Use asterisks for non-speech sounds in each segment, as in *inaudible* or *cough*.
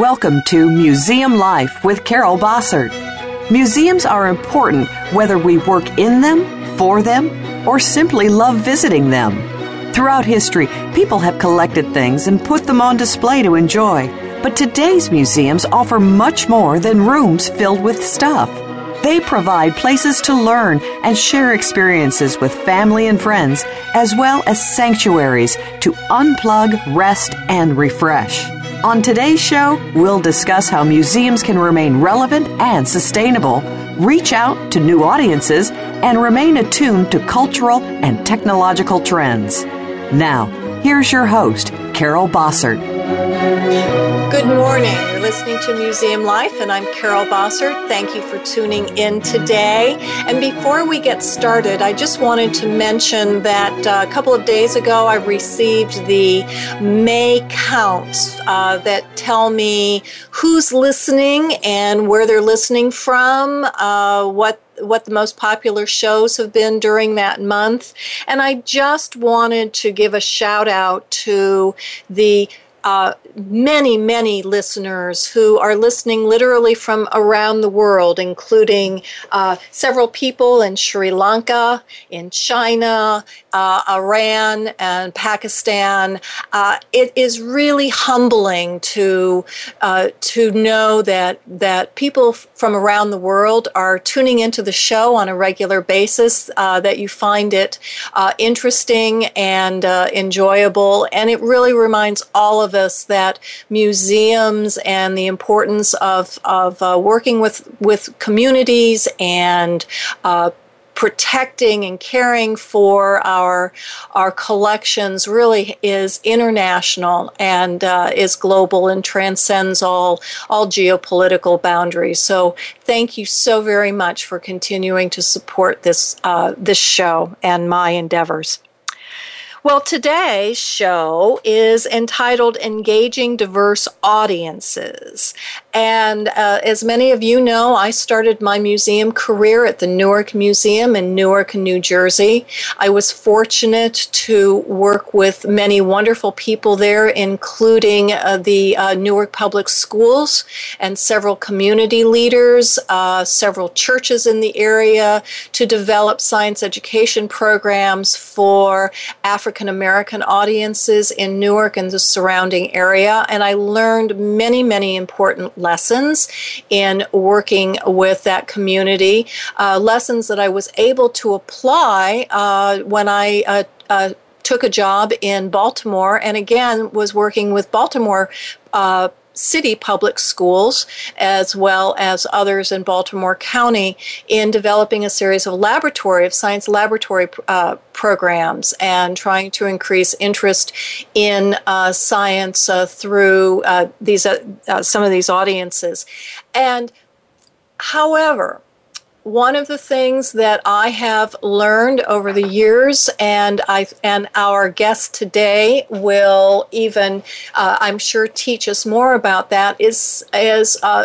Welcome to Museum Life with Carol Bossert. Museums are important whether we work in them, for them, or simply love visiting them. Throughout history, people have collected things and put them on display to enjoy. But today's museums offer much more than rooms filled with stuff. They provide places to learn and share experiences with family and friends, as well as sanctuaries to unplug, rest, and refresh. On today's show, we'll discuss how museums can remain relevant and sustainable, reach out to new audiences, and remain attuned to cultural and technological trends. Now, here's your host, Carol Bossert. Good morning. You're listening to Museum Life, and I'm Carol Bossert. Thank you for tuning in today. And before we get started, I just wanted to mention that uh, a couple of days ago I received the May counts uh, that tell me who's listening and where they're listening from, uh, what what the most popular shows have been during that month. And I just wanted to give a shout out to the uh, many, many listeners who are listening literally from around the world, including uh, several people in Sri Lanka, in China, uh, Iran, and Pakistan. Uh, it is really humbling to uh, to know that that people from around the world are tuning into the show on a regular basis. Uh, that you find it interesting and enjoyable, and it really reminds all of us that that museums and the importance of, of uh, working with, with communities and uh, protecting and caring for our our collections really is international and uh, is global and transcends all all geopolitical boundaries. So thank you so very much for continuing to support this uh, this show and my endeavors. Well, today's show is entitled Engaging Diverse Audiences. And uh, as many of you know, I started my museum career at the Newark Museum in Newark, New Jersey. I was fortunate to work with many wonderful people there, including uh, the uh, Newark Public Schools and several community leaders, uh, several churches in the area to develop science education programs for African African American audiences in Newark and the surrounding area. And I learned many, many important lessons in working with that community, uh, lessons that I was able to apply uh, when I uh, uh took a job in Baltimore and again was working with Baltimore uh, city public schools as well as others in Baltimore County in developing a series of laboratory of science laboratory uh, programs and trying to increase interest in uh, science uh, through uh, these uh, uh, some of these audiences. And however one of the things that I have learned over the years, and I and our guest today will even, uh, I'm sure, teach us more about that. Is is uh,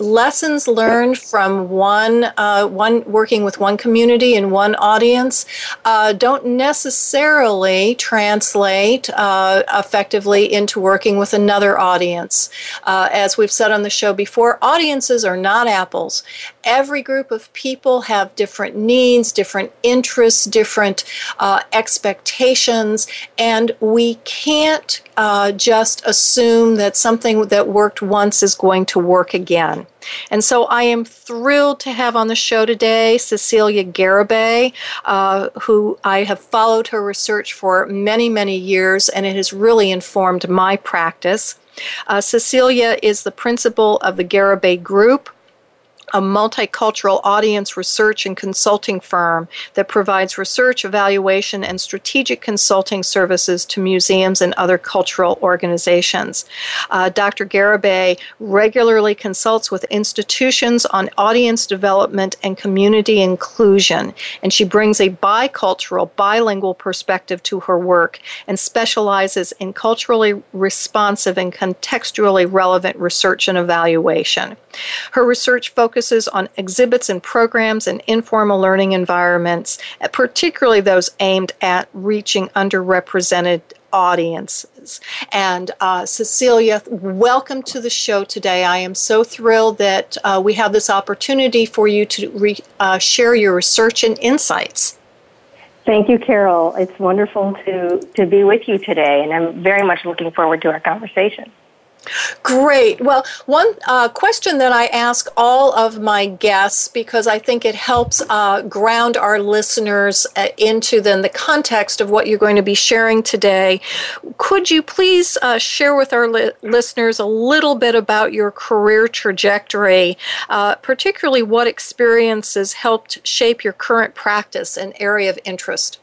lessons learned from one uh, one working with one community and one audience uh, don't necessarily translate uh, effectively into working with another audience. Uh, as we've said on the show before, audiences are not apples. Every group of people have different needs, different interests, different uh, expectations, and we can't uh, just assume that something that worked once is going to work again. And so I am thrilled to have on the show today Cecilia Garibay, uh, who I have followed her research for many, many years, and it has really informed my practice. Uh, Cecilia is the principal of the Garibay Group, a multicultural audience research and consulting firm that provides research, evaluation, and strategic consulting services to museums and other cultural organizations. Uh, Dr. Garibay regularly consults with institutions on audience development and community inclusion, and she brings a bicultural, bilingual perspective to her work and specializes in culturally responsive and contextually relevant research and evaluation. Her research focuses on exhibits and programs and informal learning environments, particularly those aimed at reaching underrepresented audiences. And uh, Cecilia, welcome to the show today. I am so thrilled that uh, we have this opportunity for you to re- uh, share your research and insights. Thank you, Carol. It's wonderful to, to be with you today, and I'm very much looking forward to our conversation. Great. Well, one uh, question that I ask all of my guests because I think it helps uh, ground our listeners uh, into then the context of what you're going to be sharing today. Could you please uh, share with our li- listeners a little bit about your career trajectory, uh, particularly what experiences helped shape your current practice and area of interest?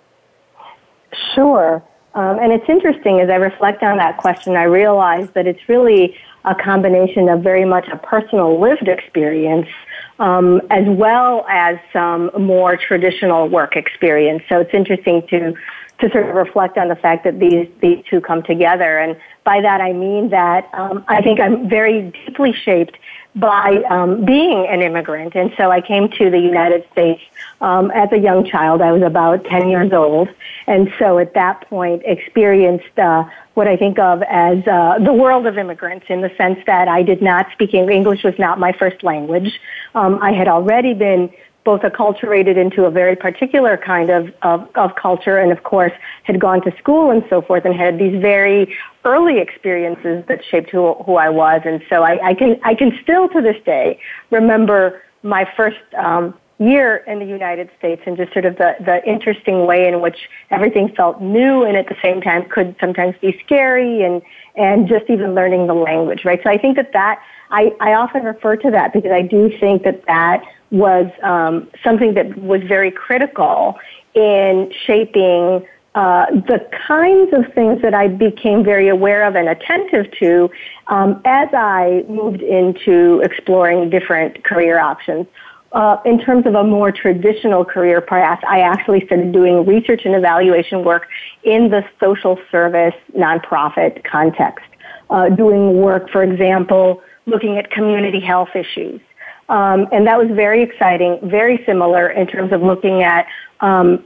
Sure. Um, and it's interesting as I reflect on that question, I realize that it's really a combination of very much a personal lived experience um, as well as some more traditional work experience. So it's interesting to to sort of reflect on the fact that these these two come together. And by that I mean that um, I think I'm very deeply shaped by um, being an immigrant. And so I came to the United States um, as a young child. I was about 10 years old. And so at that point experienced uh, what I think of as uh, the world of immigrants in the sense that I did not speak English. English was not my first language. Um, I had already been both acculturated into a very particular kind of, of, of culture and of course had gone to school and so forth and had these very early experiences that shaped who, who I was. And so I, I can, I can still to this day remember my first, um, year in the United States and just sort of the, the interesting way in which everything felt new and at the same time could sometimes be scary and, and just even learning the language, right? So I think that that, I, I often refer to that because I do think that that was um, something that was very critical in shaping uh, the kinds of things that I became very aware of and attentive to um, as I moved into exploring different career options. Uh, in terms of a more traditional career path, I actually started doing research and evaluation work in the social service nonprofit context, uh, doing work, for example, looking at community health issues. Um, and that was very exciting, very similar in terms of looking at um,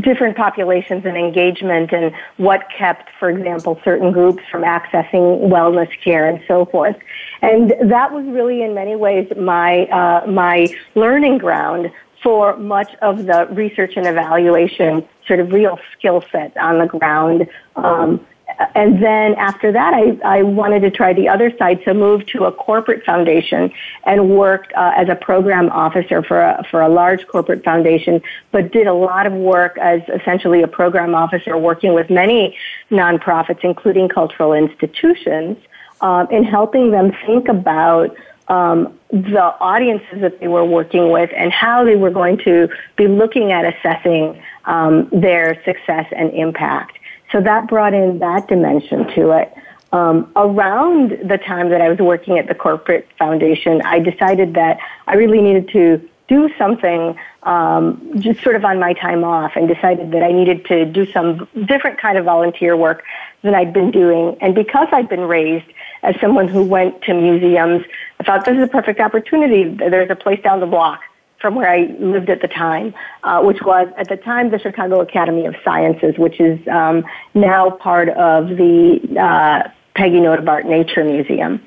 different populations and engagement and what kept, for example, certain groups from accessing wellness care and so forth. And that was really, in many ways, my uh, my learning ground for much of the research and evaluation sort of real skill set on the ground um, and then after that, I, I wanted to try the other side, so moved to a corporate foundation and worked uh, as a program officer for a, for a large corporate foundation, but did a lot of work as essentially a program officer working with many nonprofits, including cultural institutions, um, in helping them think about um, the audiences that they were working with and how they were going to be looking at assessing um, their success and impact. So that brought in that dimension to it. Um, around the time that I was working at the corporate foundation, I decided that I really needed to do something um, just sort of on my time off and decided that I needed to do some different kind of volunteer work than I'd been doing. And because I'd been raised as someone who went to museums, I thought this is a perfect opportunity. There's a place down the block from where I lived at the time, uh, which was at the time the Chicago Academy of Sciences, which is um, now part of the uh, Peggy Notebaert Nature Museum.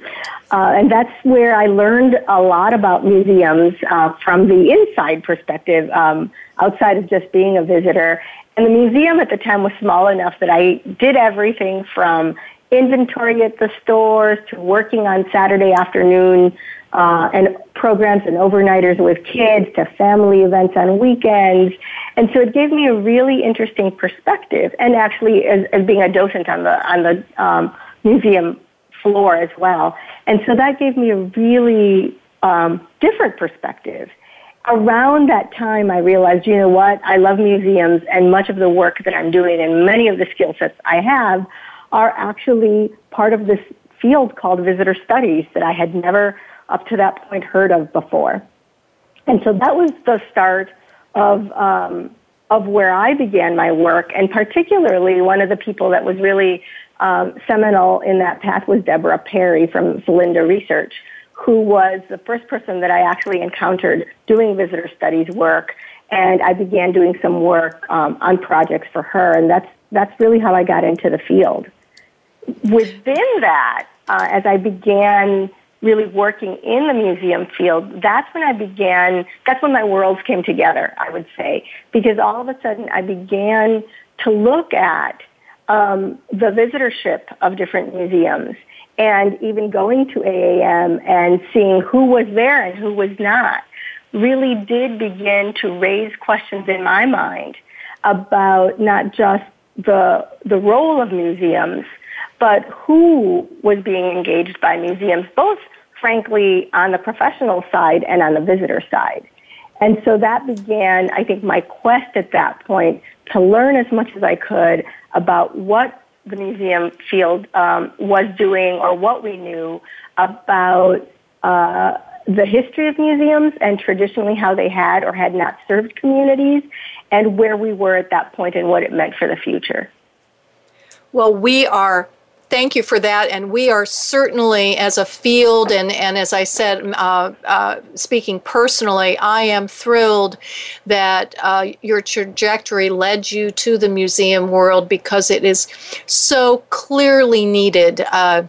Uh, and that's where I learned a lot about museums uh, from the inside perspective, um, outside of just being a visitor. And the museum at the time was small enough that I did everything from inventory at the stores to working on Saturday afternoon uh, and programs and overnighters with kids to family events on weekends. And so it gave me a really interesting perspective. And actually, as, as being a docent on the on the um, museum floor as well. And so that gave me a really um, different perspective. Around that time, I realized, you know what? I love museums, and much of the work that I'm doing and many of the skill sets I have are actually part of this field called visitor studies that I had never up to that point heard of before. And so that was the start of um, of where I began my work, and particularly one of the people that was really um, seminal in that path was Deborah Perry from Selinda Research, who was the first person that I actually encountered doing visitor studies work, and I began doing some work um, on projects for her, and that's that's really how I got into the field. within that, uh, as I began really working in the museum field, that's when I began, that's when my worlds came together, I would say, because all of a sudden I began to look at um, the visitorship of different museums and even going to AAM and seeing who was there and who was not really did begin to raise questions in my mind about not just the, the role of museums, but who was being engaged by museums, both frankly on the professional side and on the visitor side. And so that began, I think, my quest at that point to learn as much as I could about what the museum field um, was doing or what we knew about uh, the history of museums and traditionally how they had or had not served communities and where we were at that point and what it meant for the future. Well, we are thank you for that. And we are certainly, as a field, and, and as I said, uh, uh, speaking personally, I am thrilled that uh, your trajectory led you to the museum world because it is so clearly needed. Uh,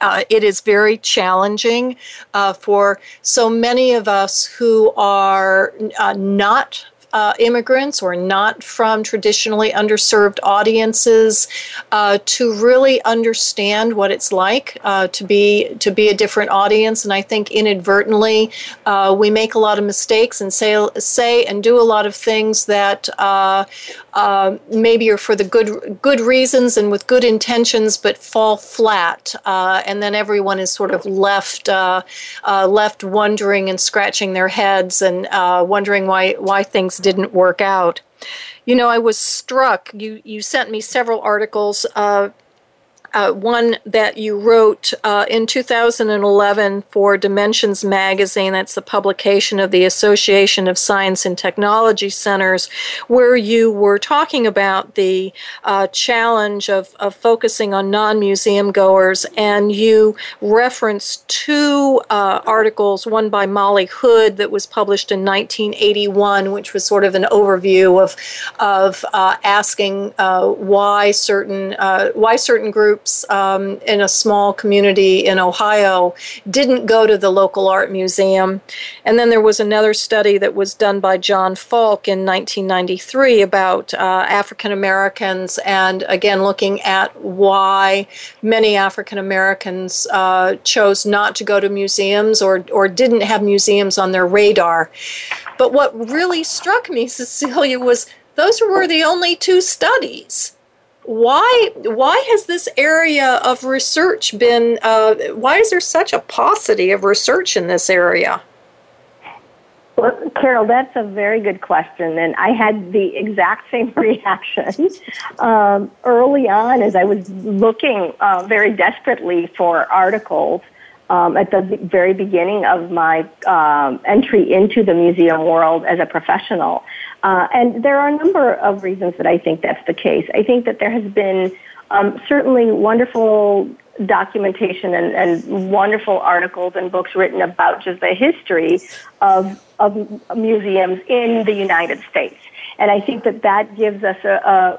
uh, it is very challenging uh, for so many of us who are uh, not uh, immigrants or not from traditionally underserved audiences uh, to really understand what it's like uh, to be to be a different audience. And I think inadvertently uh, we make a lot of mistakes and say say and do a lot of things that uh, uh, maybe are for the good good reasons and with good intentions, but fall flat, and then everyone is sort of left left wondering and scratching their heads and wondering why why things didn't work out. You know, I was struck. You you sent me several articles. Uh, one that you wrote uh, in 2011 for Dimensions Magazine. That's the publication of the Association of Science and Technology Centers, where you were talking about the uh, challenge of, of focusing on non museum goers, and you referenced two uh, articles, one by Molly Hood that was published in 1981, which was sort of an overview of, of uh, asking uh, why certain why certain groups um, in a small community in Ohio didn't go to the local art museum. And then there was another study that was done by John Falk in 1993 about uh, African Americans, and again looking at why many African Americans uh, chose not to go to museums or, or didn't have museums on their radar. But what really struck me, *laughs* Cecilia, was those were the only two studies why why has this area of research been uh, why is there such a paucity of research in this area? Well, Carol, that's a very good question, and I had the exact same *laughs* reaction um, early on as I was looking uh, very desperately for articles um, at the very beginning of my um, entry into the museum world as a professional. Uh, and there are a number of reasons that I think that's the case. I think that there has been um, certainly wonderful documentation and, and, wonderful articles and books written about just the history of, of museums in the United States. And I think that that gives us a,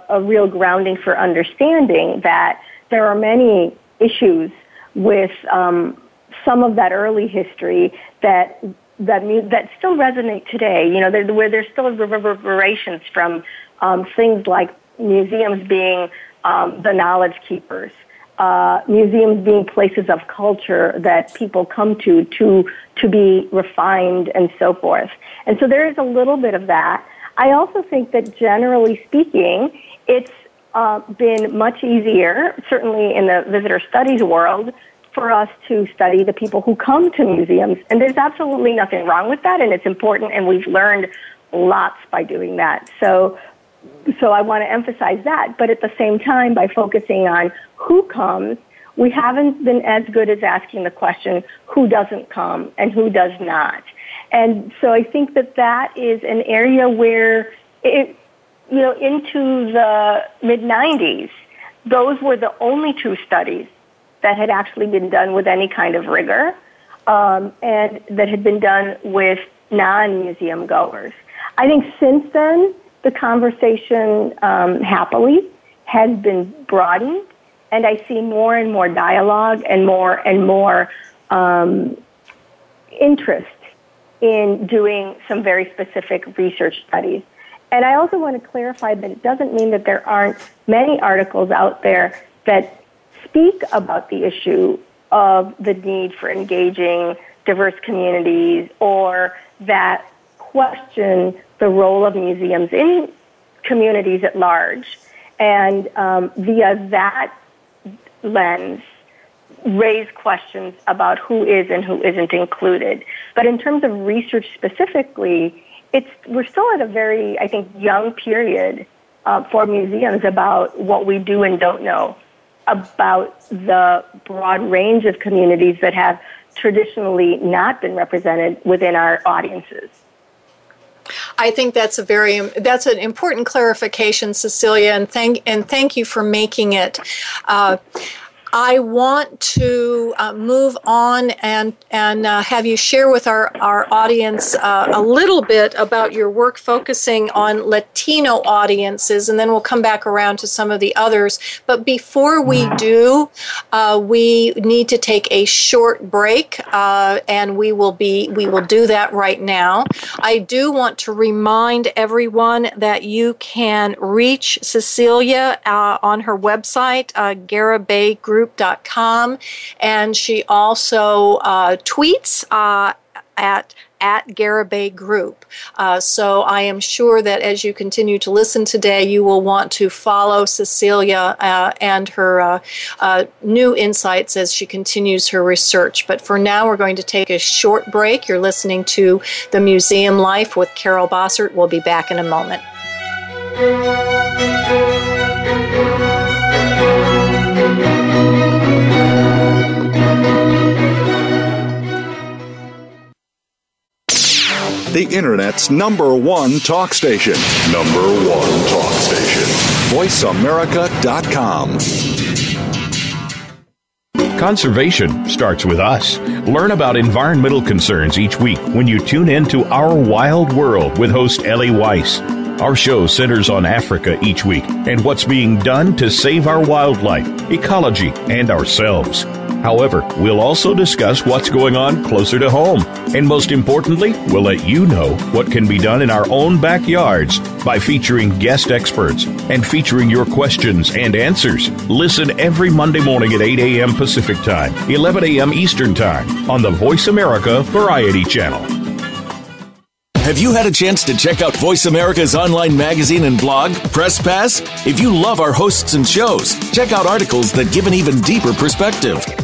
a, a real grounding for understanding that there are many issues with um, some of that early history that that that still resonate today. You know, where there's still reverberations from um, things like museums being um, the knowledge keepers, uh, museums being places of culture that people come to to to be refined and so forth. And so there is a little bit of that. I also think that generally speaking, it's uh, been much easier, certainly in the visitor studies world, for us to study the people who come to museums. And there's absolutely nothing wrong with that, and it's important, and we've learned lots by doing that. So, so I want to emphasize that. But at the same time, by focusing on who comes, we haven't been as good as asking the question who doesn't come and who does not. And so I think that that is an area where it, you know, into the mid 90s, those were the only two studies that had actually been done with any kind of rigor um, and that had been done with non museum goers. I think since then, the conversation um, happily has been broadened and I see more and more dialogue and more and more um, interest in doing some very specific research studies. And I also want to clarify that it doesn't mean that there aren't many articles out there that speak about the issue of the need for engaging diverse communities or that question the role of museums in communities at large. And um, via that lens, raise questions about who is and who isn't included. But in terms of research specifically, it's we're still at a very, I think, young period uh, for museums about what we do and don't know about the broad range of communities that have traditionally not been represented within our audiences. I think that's a very that's an important clarification, Cecilia, and thank and thank you for making it. Uh, I want to uh, move on and and uh, have you share with our our audience uh, a little bit about your work focusing on Latino audiences, and then we'll come back around to some of the others. But before we do, uh, we need to take a short break, uh, and we will be we will do that right now. I do want to remind everyone that you can reach Cecilia uh, on her website, uh, Garibay Group group.com. And she also uh, tweets uh, at at Garibay Group. Uh, so I am sure that as you continue to listen today, you will want to follow Cecilia uh, and her uh, uh new insights as she continues her research. But for now, we're going to take a short break. You're listening to The Museum Life with Carol Bossert. We'll be back in a moment. The Internet's number one talk station. Number one talk station. VoiceAmerica.com. Conservation starts with us. Learn about environmental concerns each week when you tune in to Our Wild World with host Ellie Weiss. Our show centers on Africa each week and what's being done to save our wildlife, ecology, and ourselves. However, we'll also discuss what's going on closer to home. And most importantly, we'll let you know what can be done in our own backyards by featuring guest experts and featuring your questions and answers. Listen every Monday morning at 8 a.m. Pacific Time, 11 a.m. Eastern Time on the Voice America Variety Channel. Have you had a chance to check out Voice America's online magazine and blog, Press Pass? If you love our hosts and shows, check out articles that give an even deeper perspective,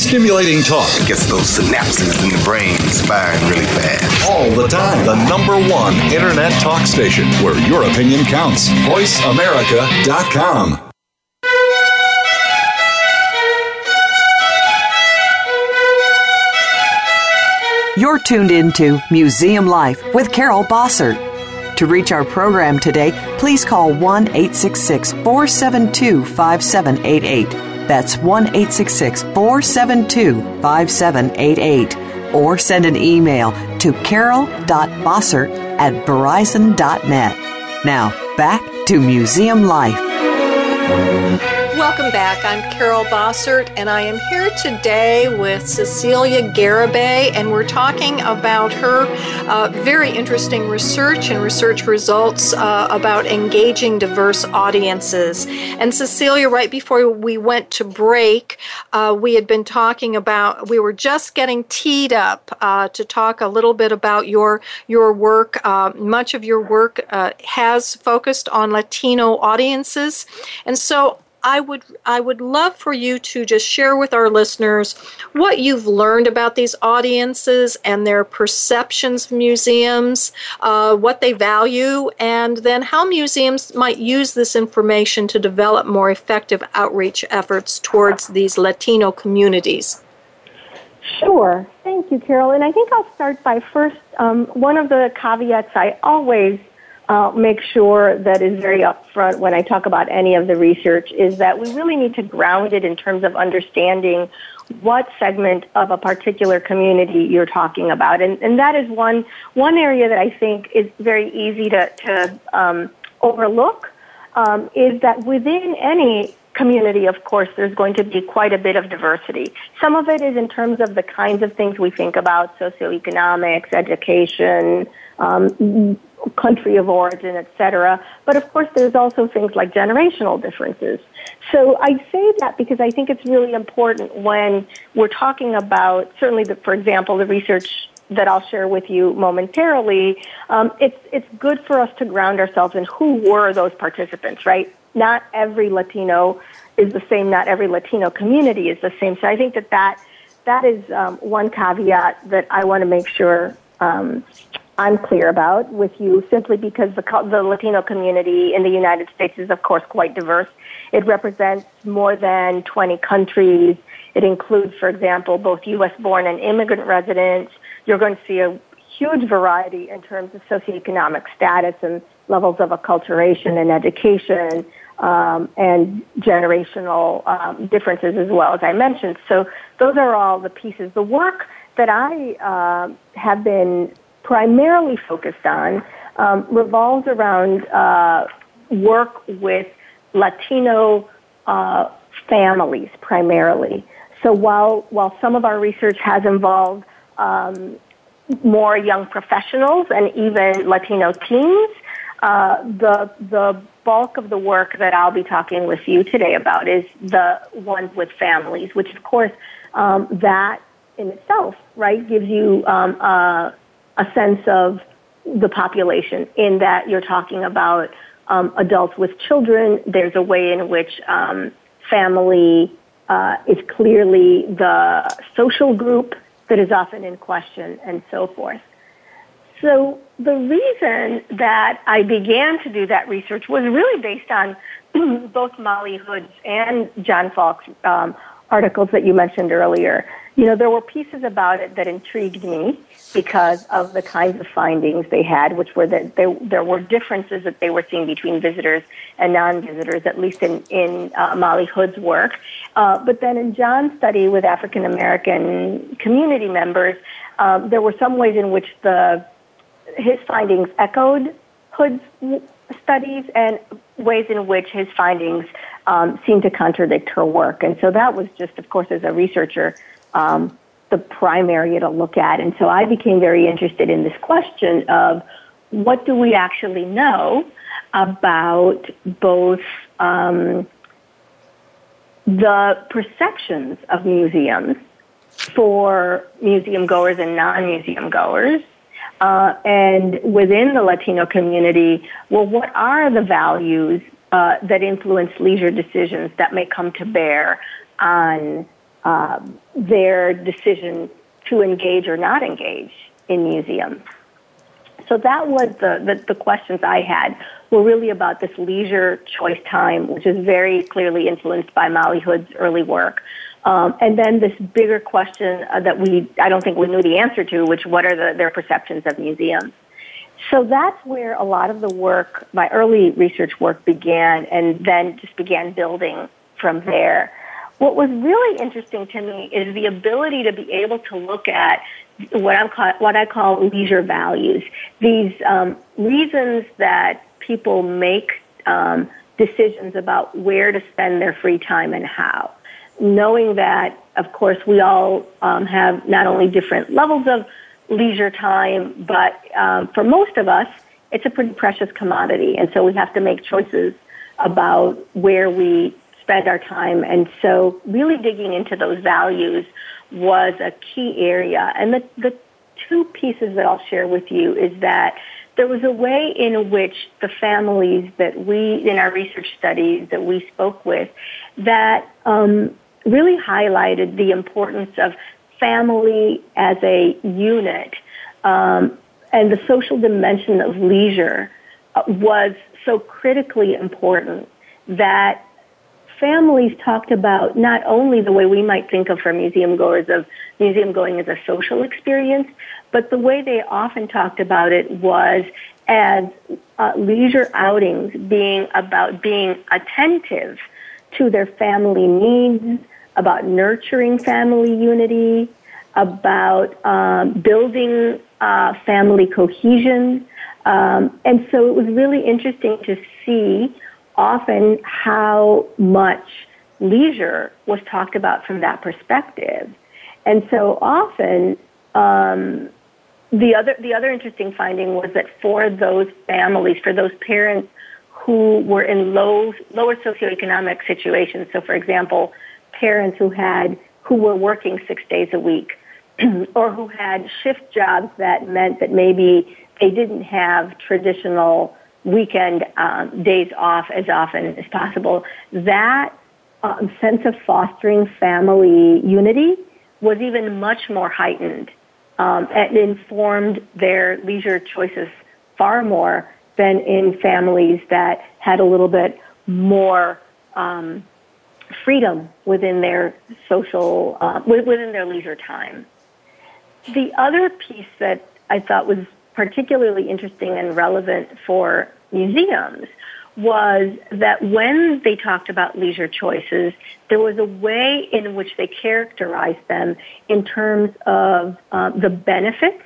Stimulating talk it gets those synapses in the brain firing really fast. All the time. The number one internet talk station where your opinion counts. VoiceAmerica.com. You're tuned into Museum Life with Carol Bossert. To reach our program today, please call 1 866 472 5788 that's 1 866 472 5788. Or send an email to carol.bossert at verizon.net. Now, back to Museum Life. Welcome back. I'm Carol Bossert, and I am here today with Cecilia Garibay, and we're talking about her uh, very interesting research and research results uh, about engaging diverse audiences. And Cecilia, right before we went to break, uh, we had been talking about, we were just getting teed up uh, to talk a little bit about your, your work. Uh, much of your work uh, has focused on Latino audiences. And so I would I would love for you to just share with our listeners what you've learned about these audiences and their perceptions of museums, uh, what they value, and then how museums might use this information to develop more effective outreach efforts towards these Latino communities. Sure. Thank you, Carol. And I think I'll start by first, um, one of the caveats I always uh, make sure that is very upfront when I talk about any of the research is that we really need to ground it in terms of understanding what segment of a particular community you're talking about. And, and that is one, one area that I think is very easy to, to um, overlook um, is that within any community, of course, there's going to be quite a bit of diversity. Some of it is in terms of the kinds of things we think about, socioeconomics, education, um, country of origin, etc. But of course, there's also things like generational differences. So I say that because I think it's really important when we're talking about, certainly, the, for example, the research that I'll share with you momentarily. Um, it's it's good for us to ground ourselves in who were those participants, right? Not every Latino is the same. Not every Latino community is the same. So I think that that that is um, one caveat that I want to make sure um, I'm clear about with you, simply because the, the Latino community in the United States is, of course, quite diverse. It represents more than 20 countries. It includes, for example, both U.S. born and immigrant residents. You're going to see a huge variety in terms of socioeconomic status and levels of acculturation and education um, and generational um, differences as well, as I mentioned. So those are all the pieces. The work that I uh, have been primarily focused on um, revolves around uh, work with Latino uh, families primarily. So while while some of our research has involved um, more young professionals and even Latino teens, uh, the the bulk of the work that I'll be talking with you today about is the ones with families, which of course um, that in itself right gives you um, a, a sense of the population in that you're talking about um, adults with children. There's a way in which um, family uh, is clearly the social group that is often in question and so forth. So the reason that I began to do that research was really based on *clears throat* both Molly Hood's and John Falk's um, articles that you mentioned earlier. You know, there were pieces about it that intrigued me because of the kinds of findings they had, which were that there, there were differences that they were seeing between visitors and non-visitors, at least in, in uh, Molly Hood's work. Uh, but then in John's study with African American community members, um, there were some ways in which the his findings echoed Hood's studies and ways in which his findings um, seemed to contradict her work. And so that was just, of course, as a researcher, um, the primary to look at. And so I became very interested in this question of what do we actually know about both um, the perceptions of museums for museum goers and non-museum goers, uh, and within the Latino community, well, what are the values uh, that influence leisure decisions that may come to bear on um, their decision to engage or not engage in museums. So that was the, the, the, questions I had were really about this leisure choice time, which is very clearly influenced by Molly Hood's early work. Um, and then this bigger question uh, that we, I don't think we knew the answer to, which what are the, their perceptions of museums? So that's where a lot of the work, my early research work began and then just began building from there. What was really interesting to me is the ability to be able to look at what I'm call, what I call leisure values. These um, reasons that people make um, decisions about where to spend their free time and how. Knowing that, of course, we all um, have not only different levels of leisure time, but um, for most of us, it's a pretty precious commodity, and so we have to make choices about where we spend our time. And so really digging into those values was a key area. And the, the two pieces that I'll share with you is that there was a way in which the families that we, in our research studies that we spoke with, that um, really highlighted the importance of family as a unit um, and the social dimension of leisure uh, was so critically important that families talked about not only the way we might think of for museum goers of museum going as a social experience, but the way they often talked about it was as uh, leisure outings being about being attentive to their family needs, about nurturing family unity, about um, building uh, family cohesion. Um, and so it was really interesting to see often how much leisure was talked about from that perspective. And so often, um, the other the other interesting finding was that for those families, for those parents who were in low lower socioeconomic situations, so for example, parents who had who were working six days a week, *clears throat* or who had shift jobs that meant that maybe they didn't have traditional weekend um, days off as often as possible. That um, sense of fostering family unity was even much more heightened um, and informed their leisure choices far more than in families that had a little bit more um, freedom within their social, uh, within their leisure time. The other piece that I thought was particularly interesting and relevant for museums was that when they talked about leisure choices, there was a way in which they characterized them in terms of uh, the benefits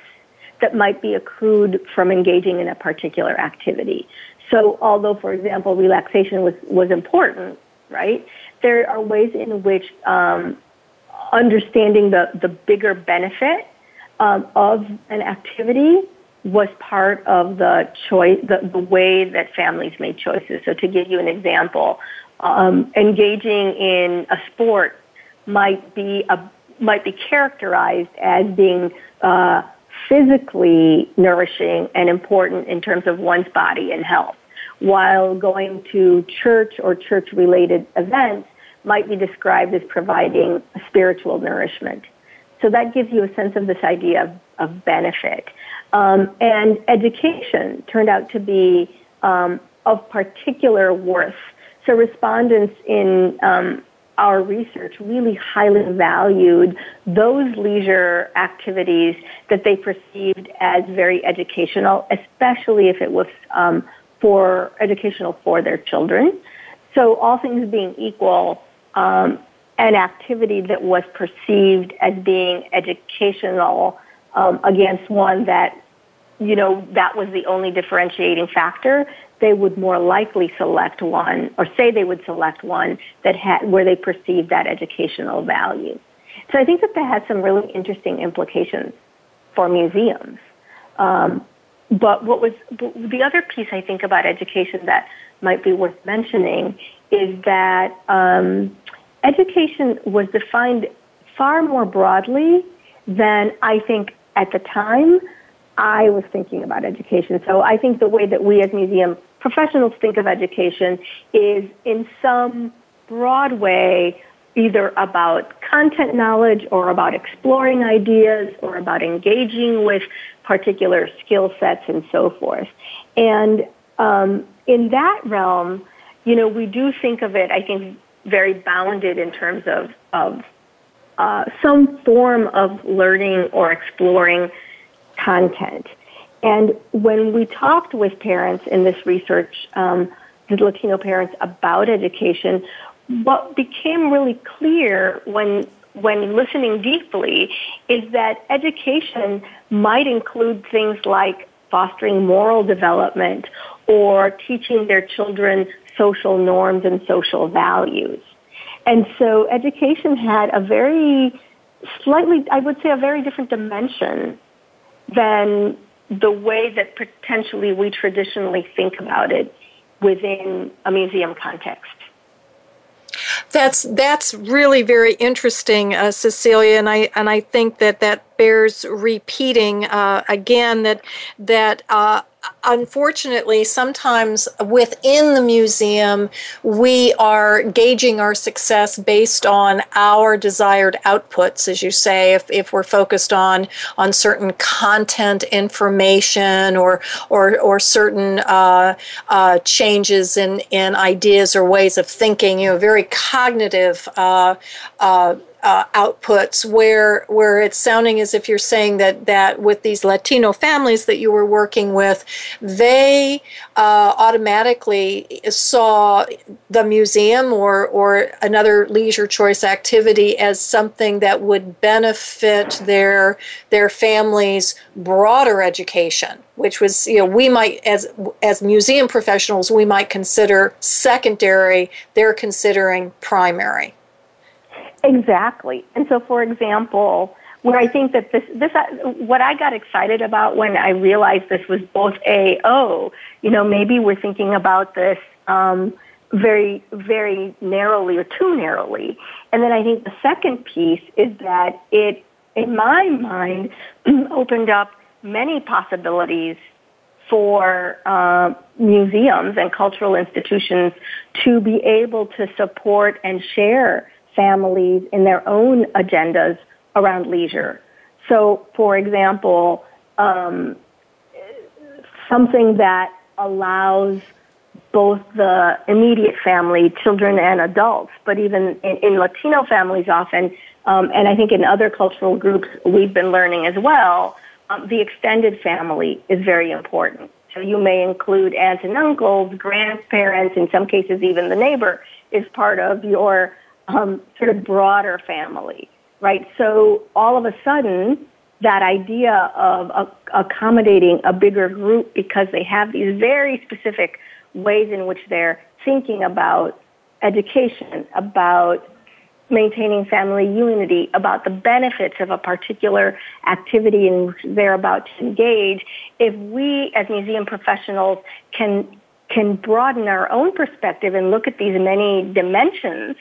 that might be accrued from engaging in a particular activity. So, although, for example, relaxation was, was important, right, there are ways in which um, understanding the, the bigger benefit um, of an activity was part of the choice, the, the way that families made choices. So to give you an example, um, engaging in a sport might be a, might be characterized as being uh, physically nourishing and important in terms of one's body and health, while going to church or church related events might be described as providing spiritual nourishment. So that gives you a sense of this idea of, of benefit. Um, and education turned out to be um, of particular worth. So respondents in um, our research really highly valued those leisure activities that they perceived as very educational, especially if it was um, for educational for their children. So all things being equal, um, an activity that was perceived as being educational against one that, you know, that was the only differentiating factor, they would more likely select one or say they would select one that had, where they perceived that educational value. So I think that that has some really interesting implications for museums. Um, but what was the other piece I think about education that might be worth mentioning is that um, education was defined far more broadly than I think at the time I was thinking about education. So I think the way that we as museum professionals think of education is in some broad way either about content knowledge or about exploring ideas or about engaging with particular skill sets and so forth. And um, in that realm, you know, we do think of it, I think, very bounded in terms of, of uh, some form of learning or exploring content. And when we talked with parents in this research, um, the Latino parents about education, what became really clear when when listening deeply is that education might include things like fostering moral development or teaching their children social norms and social values. And so education had a very slightly, I would say, a very different dimension than the way that potentially we traditionally think about it within a museum context. That's that's really very interesting, uh, Cecilia, and I and I think that that bears repeating uh, again. That that uh, unfortunately, sometimes within the museum, we are gauging our success based on our desired outputs, as you say. If, if we're focused on on certain content information or or or certain uh, uh, changes in in ideas or ways of thinking, you know, very cognitive. Uh, uh outputs where where it's sounding as if you're saying that that with these Latino families that you were working with, they uh, automatically saw the museum or or another leisure choice activity as something that would benefit their their families' broader education which was you know we might as as museum professionals we might consider secondary they're considering primary Exactly. And so, for example, where I think that this, this, uh, what I got excited about when I realized this was both a, oh, you know, maybe we're thinking about this um, very, very narrowly or too narrowly. And then I think the second piece is that it, in my mind, *clears throat* opened up many possibilities for uh, museums and cultural institutions to be able to support and share families in their own agendas around leisure. So, for example, um, something that allows both the immediate family, children and adults, but even in, in Latino families often, um, and I think in other cultural groups we've been learning as well, um, the extended family is very important. So you may include aunts and uncles, grandparents, in some cases even the neighbor is part of your um, sort of broader family, right? So all of a sudden, that idea of accommodating a bigger group because they have these very specific ways in which they're thinking about education, about maintaining family unity, about the benefits of a particular activity in which they're about to engage, if we as museum professionals can can broaden our own perspective and look at these many dimensions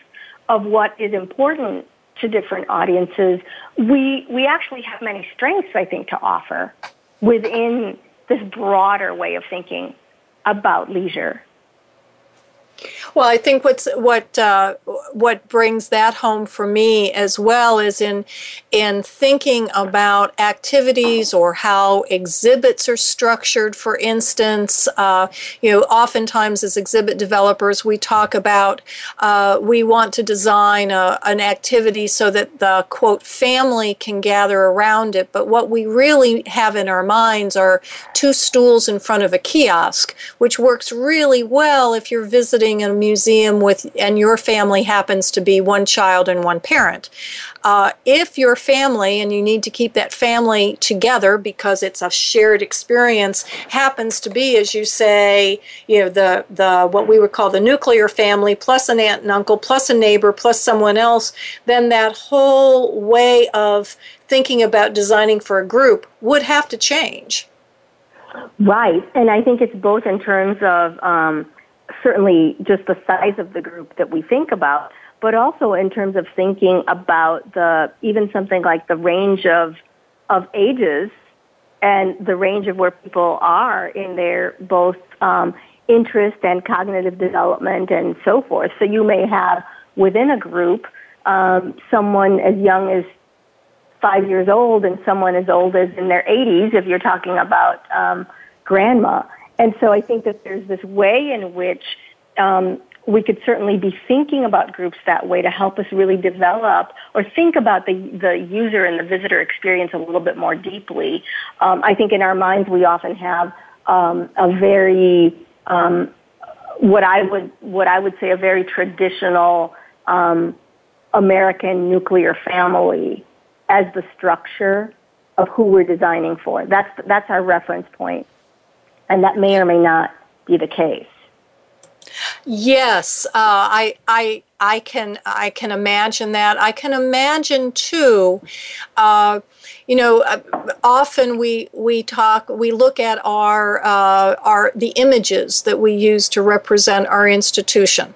of what is important to different audiences, we we actually have many strengths, I think, to offer within this broader way of thinking about leisure. Well, I think what's what uh, what brings that home for me as well is in in thinking about activities or how exhibits are structured. For instance, uh, you know, oftentimes as exhibit developers, we talk about uh, we want to design a, an activity so that the quote family can gather around it. But what we really have in our minds are two stools in front of a kiosk, which works really well if you're visiting a museum with and your family happens to be one child and one parent. Uh, if your family and you need to keep that family together because it's a shared experience happens to be, as you say, you know the the what we would call the nuclear family plus an aunt and uncle plus a neighbor plus someone else, then that whole way of thinking about designing for a group would have to change. Right, and I think it's both in terms of um, certainly just the size of the group that we think about, but also in terms of thinking about the even something like the range of of ages and the range of where people are in their both um, interest and cognitive development and so forth. So you may have within a group um, someone as young as five years old and someone as old as in their 80s if you're talking about um, grandma. And so I think that there's this way in which um, we could certainly be thinking about groups that way to help us really develop or think about the, the user and the visitor experience a little bit more deeply. Um, I think in our minds we often have um, a very um, what I would what I would say a very traditional um, American nuclear family as the structure of who we're designing for. That's that's our reference point and that may or may not be the case. Yes, uh, I, I, I can, I can imagine that. I can imagine too. Uh, you know, uh, often we we talk, we look at our uh, our the images that we use to represent our institution.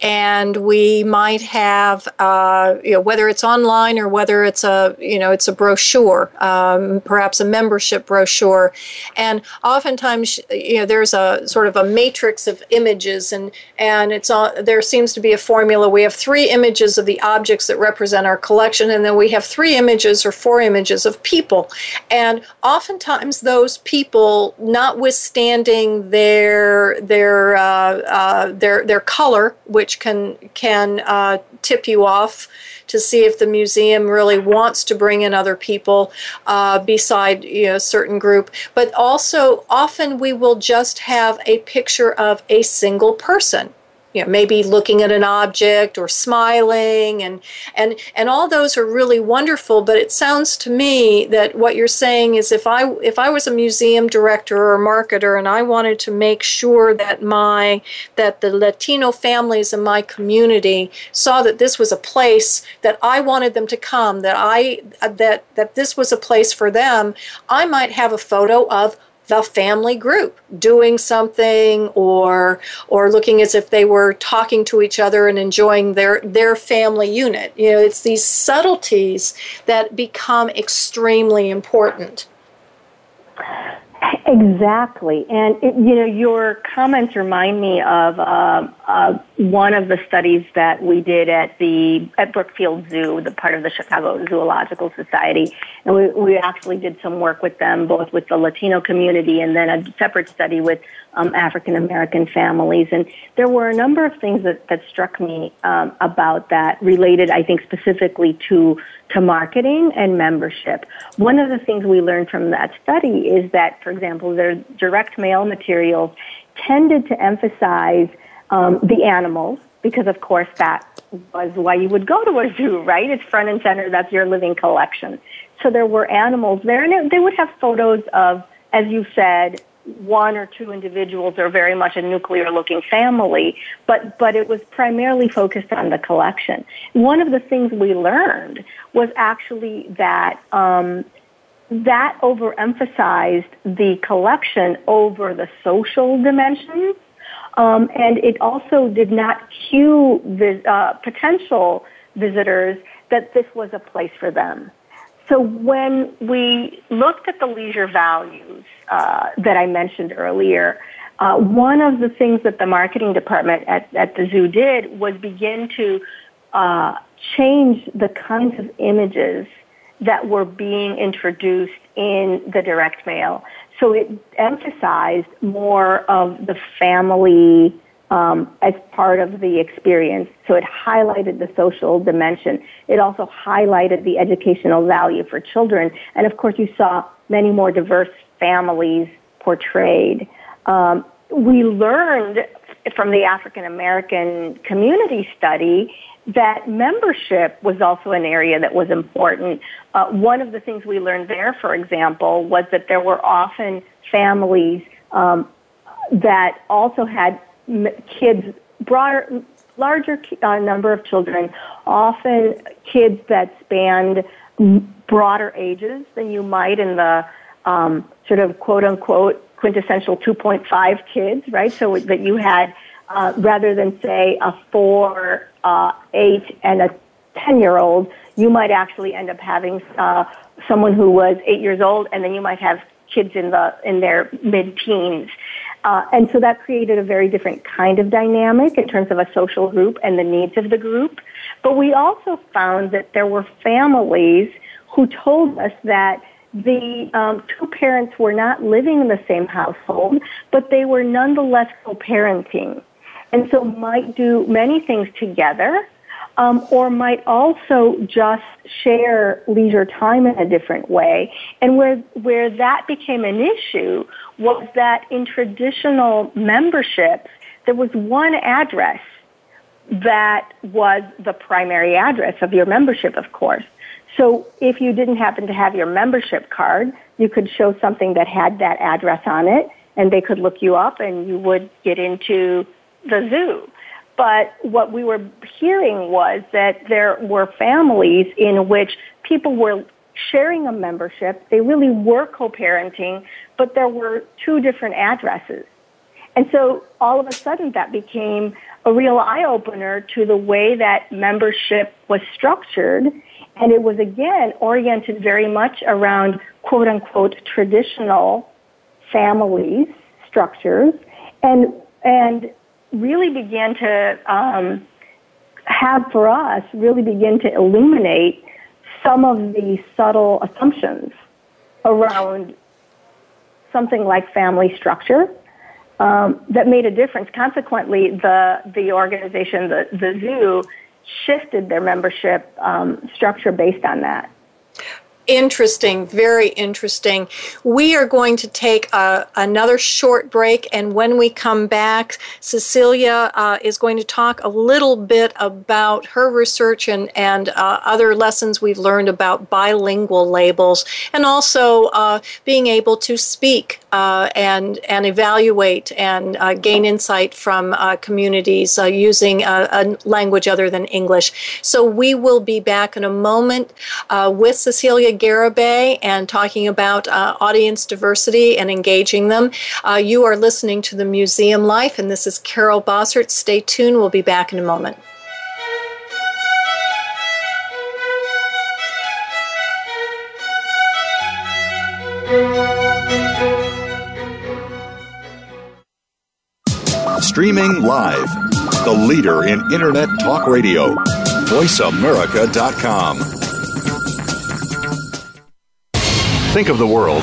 And we might have, uh, you know, whether it's online or whether it's a, you know, it's a brochure, um, perhaps a membership brochure, and oftentimes, you know, there's a sort of a matrix of images, and and it's all there seems to be a formula. We have three images of the objects that represent our collection, and then we have three images or four images of people, and oftentimes those people, notwithstanding their their uh, uh, their their color, which can can uh, tip you off to see if the museum really wants to bring in other people uh, beside you know a certain group. But also, often we will just have a picture of a single person you know maybe looking at an object or smiling and and and all those are really wonderful but it sounds to me that what you're saying is if i if i was a museum director or marketer and i wanted to make sure that my that the latino families in my community saw that this was a place that i wanted them to come that i that that this was a place for them i might have a photo of the family group doing something or or looking as if they were talking to each other and enjoying their their family unit. You know it's these subtleties that become extremely important. Exactly, and it, you know your comments remind me of uh, uh, one of the studies that we did at the at Brookfield Zoo, the part of the Chicago Zoological Society, and we we actually did some work with them, both with the Latino community and then a separate study with um, African American families. And there were a number of things that, that struck me um, about that related, I think, specifically to to marketing and membership. One of the things we learned from that study is that, for example, their direct mail materials tended to emphasize um, the animals because, of course, that was why you would go to a zoo, right? It's front and center. That's your living collection. So there were animals there, and they would have photos of, as you said, one or two individuals or very much a nuclear looking family, but, but it was primarily focused on the collection. One of the things we learned was actually that, um, that overemphasized the collection over the social dimensions. Um, and it also did not cue vis- uh, potential visitors that this was a place for them. So when we looked at the leisure values uh, that I mentioned earlier, uh, one of the things that the marketing department at, at the zoo did was begin to uh, change the kinds of images that were being introduced in the direct mail. So it emphasized more of the family um, as part of the experience. So it highlighted the social dimension. It also highlighted the educational value for children. And of course, you saw many more diverse families portrayed. Um, we learned from the African American community study that membership was also an area that was important. Uh, one of the things we learned there, for example, was that there were often families um, that also had kids, broader, larger uh, number of children, often kids that spanned broader ages than you might in the um, sort of quote unquote quintessential 2.5 kids, right? So that you had, uh, rather than say a four, uh, eight, and a 10 year old, you might actually end up having uh, someone who was eight years old, and then you might have kids in the in their mid teens. Uh, and so that created a very different kind of dynamic in terms of a social group and the needs of the group. But we also found that there were families who told us that the um, two parents were not living in the same household, but they were nonetheless co-parenting, and so might do many things together, um, or might also just share leisure time in a different way. And where where that became an issue was that in traditional memberships, there was one address that was the primary address of your membership, of course. So if you didn't happen to have your membership card, you could show something that had that address on it, and they could look you up and you would get into the zoo. But what we were hearing was that there were families in which people were sharing a membership. They really were co-parenting, but there were two different addresses. And so all of a sudden that became a real eye opener to the way that membership was structured. And it was again oriented very much around quote unquote traditional families structures and, and really began to, um, have for us really begin to illuminate some of the subtle assumptions around something like family structure um, that made a difference. Consequently, the the organization, the the zoo, shifted their membership um, structure based on that interesting, very interesting. We are going to take a, another short break, and when we come back, Cecilia uh, is going to talk a little bit about her research and, and uh, other lessons we've learned about bilingual labels and also uh, being able to speak uh, and, and evaluate and uh, gain insight from uh, communities using a, a, language other than English. So we will be back in a moment with Cecilia Garibay and talking about uh, audience diversity and engaging them. Uh, you are listening to the Museum Life, and this is Carol Bossert. Stay tuned. We'll be back in a moment. Streaming live, the leader in Internet Talk Radio, VoiceAmerica.com. Think of the world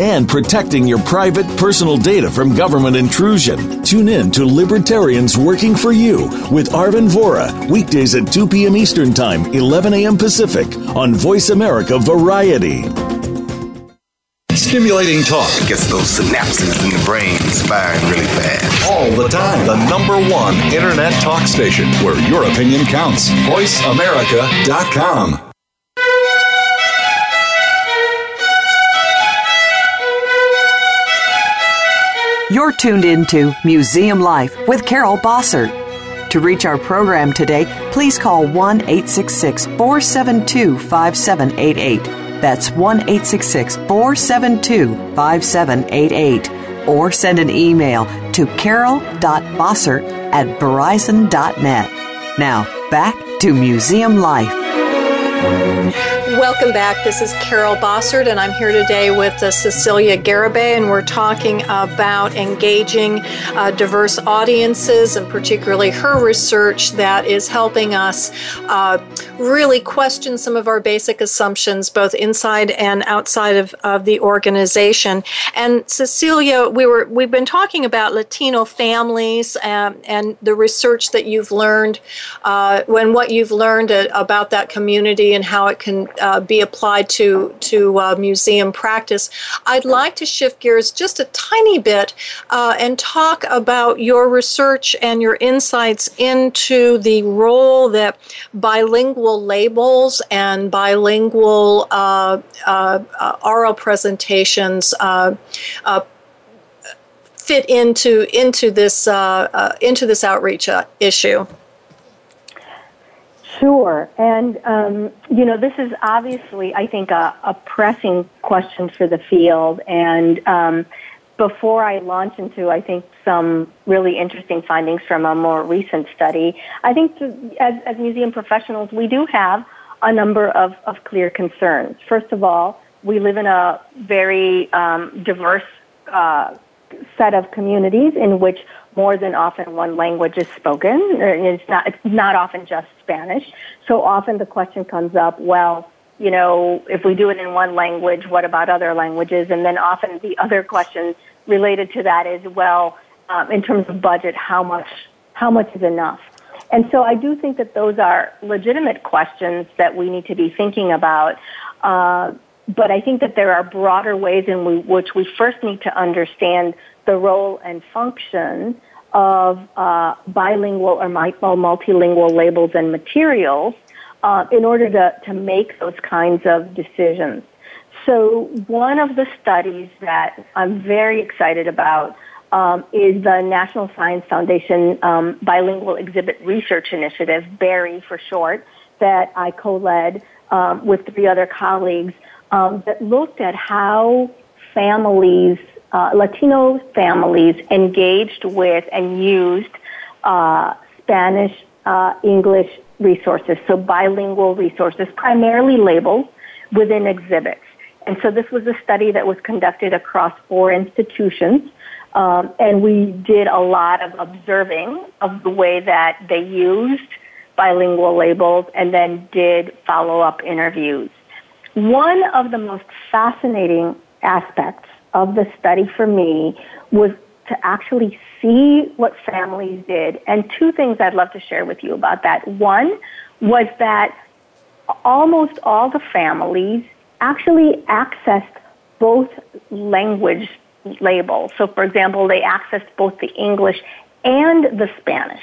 and protecting your private personal data from government intrusion. Tune in to Libertarians Working for You with Arvin Vohra, weekdays at 2 p.m. Eastern Time, 11 a.m. Pacific, on Voice America Variety. Stimulating talk gets those synapses in the brain firing really fast. All the time. The number one internet talk station where your opinion counts. VoiceAmerica.com. You're tuned into Museum Life with Carol Bossert. To reach our program today, please call 1 866 472 5788. That's 1 866 472 5788. Or send an email to carol.bossert at verizon.net. Now, back to Museum Life. Welcome back. This is Carol Bossert, and I'm here today with uh, Cecilia Garibay, and we're talking about engaging uh, diverse audiences, and particularly her research that is helping us uh, really question some of our basic assumptions, both inside and outside of, of the organization. And Cecilia, we were we've been talking about Latino families um, and the research that you've learned, uh, when what you've learned uh, about that community and how it can uh, be applied to to uh, museum practice. I'd like to shift gears just a tiny bit uh, and talk about your research and your insights into the role that bilingual labels and bilingual uh, uh, uh, oral presentations fit into into this into this outreach issue. Sure. And, um, you know, this is obviously, I think, a, a pressing question for the field. And um, before I launch into, I think, some really interesting findings from a more recent study, I think as, as museum professionals, we do have a number of, of clear concerns. First of all, we live in a very um, diverse uh, set of communities in which more than often one language is spoken. It's not, it's not often just Spanish. So often the question comes up, well, you know, if we do it in one language, what about other languages? And then often the other question related to that is, well, um, in terms of budget, how much, how much is enough? And so I do think that those are legitimate questions that we need to be thinking about. Uh, but I think that there are broader ways in we, which we first need to understand the role and function of uh, bilingual or multilingual labels and materials uh, in order to, to make those kinds of decisions. So one of the studies that I'm very excited about um, is the National Science Foundation um, Bilingual Exhibit Research Initiative, BERI for short, that I co-led um, with three other colleagues um, that looked at how families, uh, Latino families, engaged with and used uh, Spanish, uh, English resources, so bilingual resources, primarily labeled within exhibits. And so this was a study that was conducted across four institutions. Um, and we did a lot of observing of the way that they used bilingual labels and then did follow up interviews. One of the most fascinating aspects of the study for me was to actually see what families did. And two things I'd love to share with you about that. One was that almost all the families actually accessed both language labels. So, for example, they accessed both the English and the Spanish.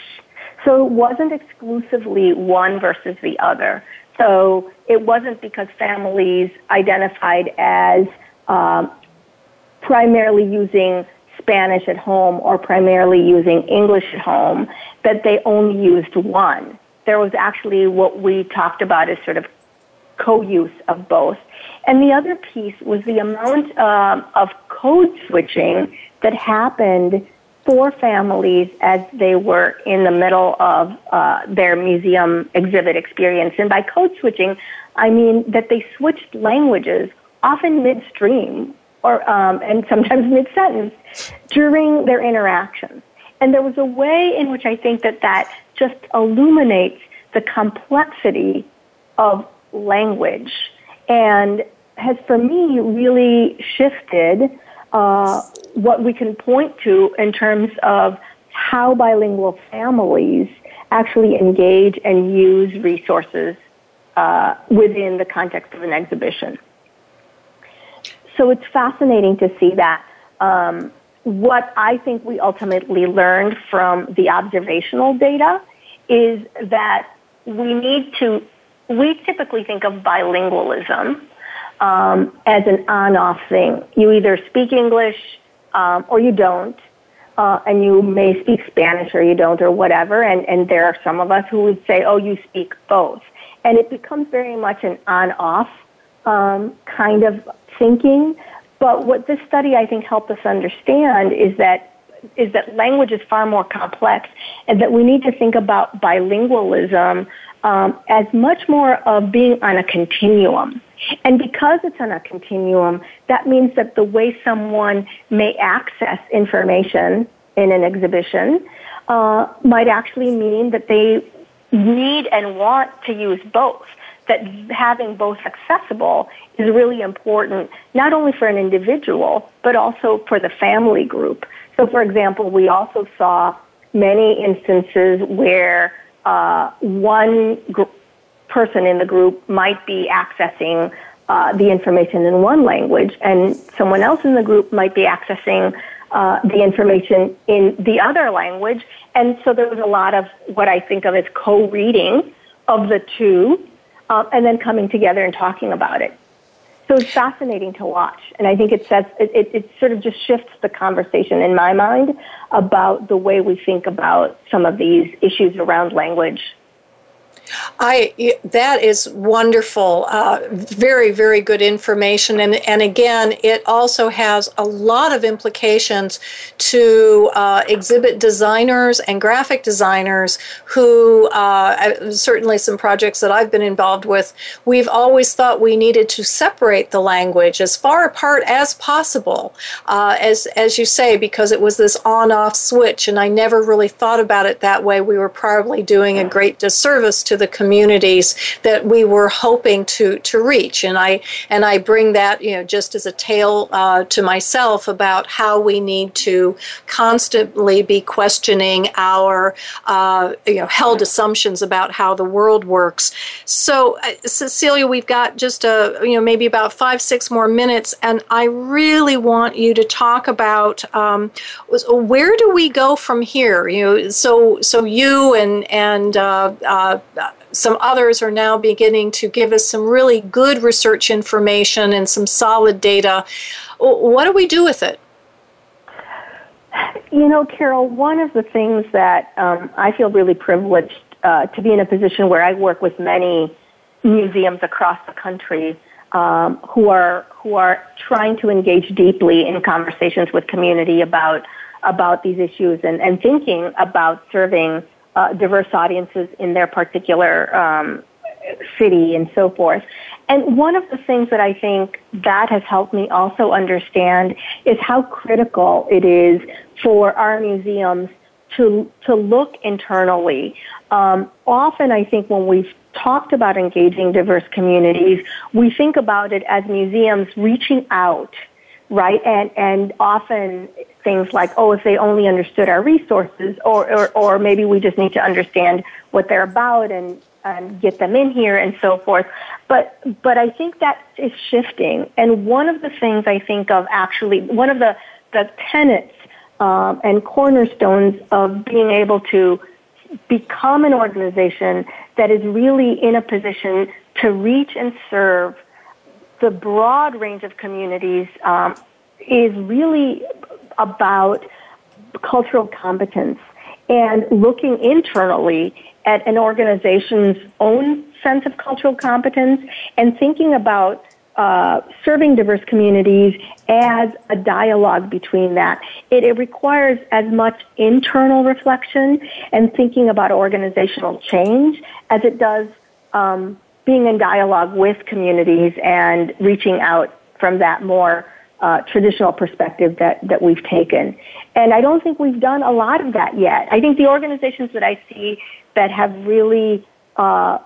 So it wasn't exclusively one versus the other. So it wasn't because families identified as um, primarily using Spanish at home or primarily using English at home that they only used one. There was actually what we talked about as sort of co-use of both. And the other piece was the amount um, of code switching that happened for families as they were in the middle of uh, their museum exhibit experience. And by code switching, I mean that they switched languages, often midstream or um, and sometimes mid-sentence during their interactions. And there was a way in which I think that that just illuminates the complexity of language and has, for me, really shifted uh, what we can point to in terms of how bilingual families actually engage and use resources uh, within the context of an exhibition. So it's fascinating to see that. Um, what I think we ultimately learned from the observational data is that we need to, we typically think of bilingualism um, as an on-off thing. You either speak English um, or you don't, uh, and you may speak Spanish or you don't or whatever. And, and there are some of us who would say, oh, you speak both. And it becomes very much an on-off um, kind of thinking. But what this study, I think, helped us understand is that is that language is far more complex, and that we need to think about bilingualism um, as much more of being on a continuum. And because it's on a continuum, that means that the way someone may access information in an exhibition uh, might actually mean that they need and want to use both. That having both accessible is really important, not only for an individual, but also for the family group. So, for example, we also saw many instances where uh, one gr- person in the group might be accessing uh, the information in one language, and someone else in the group might be accessing uh, the information in the other language. And so there was a lot of what I think of as co-reading of the two, uh, and then coming together and talking about it. So it's fascinating to watch, and I think it says it, it, it sort of just shifts the conversation in my mind about the way we think about some of these issues around language. I that is wonderful. Uh, very very good information, and and again, it also has a lot of implications to uh, exhibit designers and graphic designers who uh, certainly some projects that I've been involved with. We've always thought we needed to separate the language as far apart as possible, uh, as as you say, because it was this on off switch, and I never really thought about it that way. We were probably doing a great disservice to the communities that we were hoping to to reach. And I and I bring that you know just as a tale uh, to myself about how we need to constantly be questioning our uh, you know held assumptions about how the world works. So uh, Cecilia, we've got just a you know maybe about five six more minutes, and I really want you to talk about um, where do we go from here? You know, so so you and and uh, uh, some others are now beginning to give us some really good research information and some solid data. What do we do with it? You know, Carol, one of the things that um, I feel really privileged uh, to be in a position where I work with many museums across the country um, who are who are trying to engage deeply in conversations with community about about these issues and, and thinking about serving uh, diverse audiences in their particular um, city and so forth. And one of the things that I think that has helped me also understand is how critical it is for our museums to to look internally. Um, often, I think when we've talked about engaging diverse communities, we think about it as museums reaching out, right? And and often things like, oh, if they only understood our resources, or, or, or maybe we just need to understand what they're about and, and get them in here and so forth. But, but I think that is shifting. And one of the things I think of actually, one of the, the tenets um, and cornerstones of being able to become an organization that is really in a position to reach and serve the broad range of communities um, is really about cultural competence and looking internally at an organization's own sense of cultural competence and thinking about uh, serving diverse communities as a dialogue between that. It, it, requires as much internal reflection and thinking about organizational change as it does um, being in dialogue with communities and reaching out from that more uh, traditional perspective that, that we've taken. And I don't think we've done a lot of that yet. I think the organizations that I see that have really uh,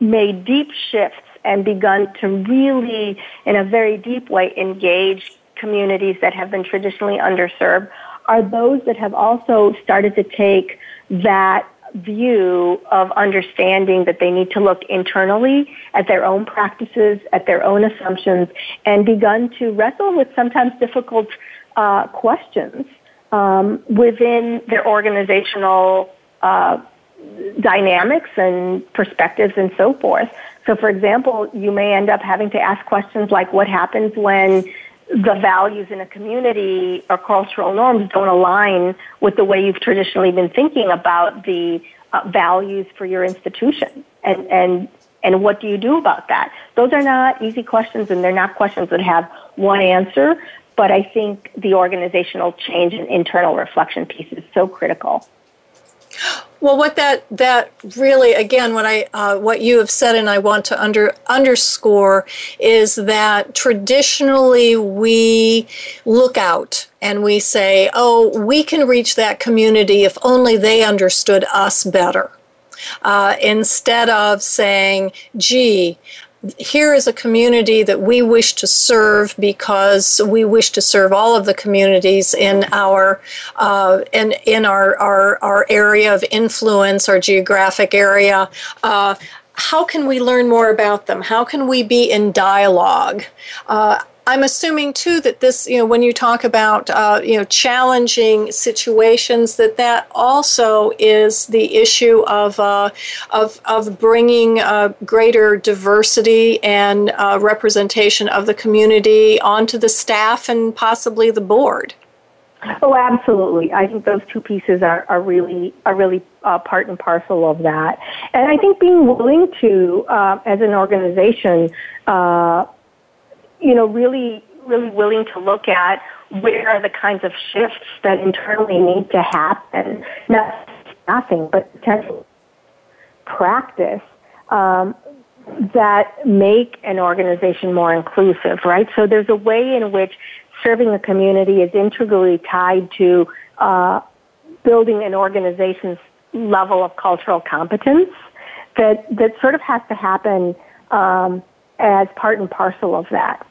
made deep shifts and begun to really, in a very deep way, engage communities that have been traditionally underserved are those that have also started to take that view of understanding that they need to look internally at their own practices, at their own assumptions, and begun to wrestle with sometimes difficult uh, questions um, within their organizational uh, dynamics and perspectives and so forth. So, for example, you may end up having to ask questions like what happens when the values in a community or cultural norms don't align with the way you've traditionally been thinking about the uh, values for your institution. And and and what do you do about that? Those are not easy questions and they're not questions that have one answer but i think the organizational change and internal reflection piece is so critical well, what that that really again, what I uh, what you have said, and I want to under underscore is that traditionally we look out and we say, "Oh, we can reach that community if only they understood us better." Uh, instead of saying, gee, here is a community that we wish to serve because we wish to serve all of the communities in our uh, in in our, our our area of influence, our geographic area. Uh, how can we learn more about them? How can we be in dialogue? Uh, I'm assuming too that this, you know, when you talk about, uh, you know, challenging situations, that that also is the issue of uh, of of bringing uh, greater diversity and uh, representation of the community onto the staff and possibly the board. Oh, absolutely. I think those two pieces are, are really are really uh, part and parcel of that. And I think being willing to, uh, as an organization, uh, you know, really really willing to look at where are the kinds of shifts that internally need to happen, not nothing, but potential practice um, that make an organization more inclusive, right? So there's a way in which serving the community is integrally tied to uh, building an organization's level of cultural competence that that sort of has to happen um, as part and parcel of that.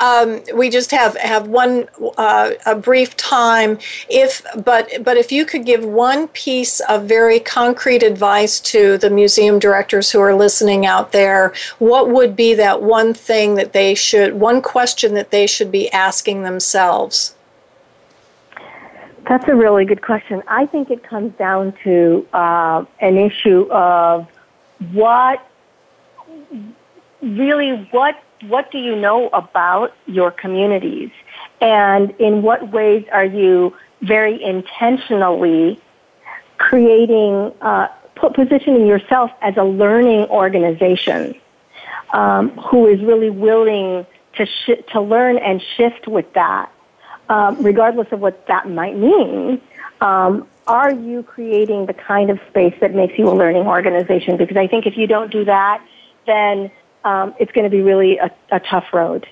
Um, we just have have one uh, a brief time. If but but if you could give one piece of very concrete advice to the museum directors who are listening out there, what would be that one thing that they should one question that they should be asking themselves? That's a really good question. I think it comes down to uh, an issue of what really what what do you know about your communities? And in what ways are you very intentionally creating, uh, positioning yourself as a learning organization um, who is really willing to sh- to learn and shift with that, um, regardless of what that might mean. Um, are you creating the kind of space that makes you a learning organization? Because I think if you don't do that, then um, it's going to be really a, a tough road.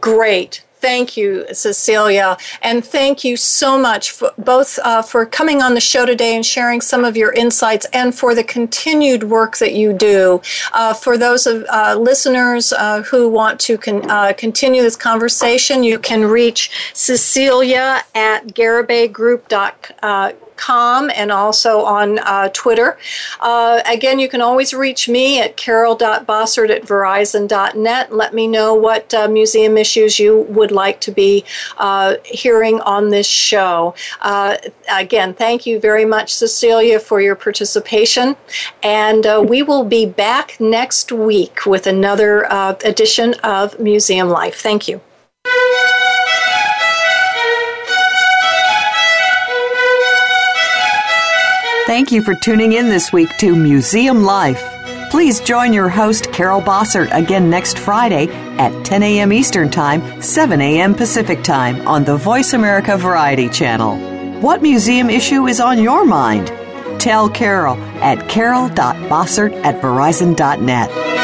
Great. Thank you, Cecilia. And thank you so much for both uh, for coming on the show today and sharing some of your insights and for the continued work that you do. Uh, for those of uh, listeners uh, who want to con- uh, continue this conversation, you can reach Cecilia at garibaygroup.com and also on uh, Twitter. Uh, again, you can always reach me at carol.bossert at verizon.net. Let me know what uh, museum issues you would like to be uh, hearing on this show. Uh, again, thank you very much, Cecilia, for your participation. And uh, we will be back next week with another edition of Museum Life. Thank you. Thank you for tuning in this week to Museum Life. Please join your host, Carol Bossert, again next Friday at 10 a.m. Eastern Time, 7 a.m. Pacific Time on the Voice America Variety Channel. What museum issue is on your mind? Tell Carol at carol.bossert at verizon.net.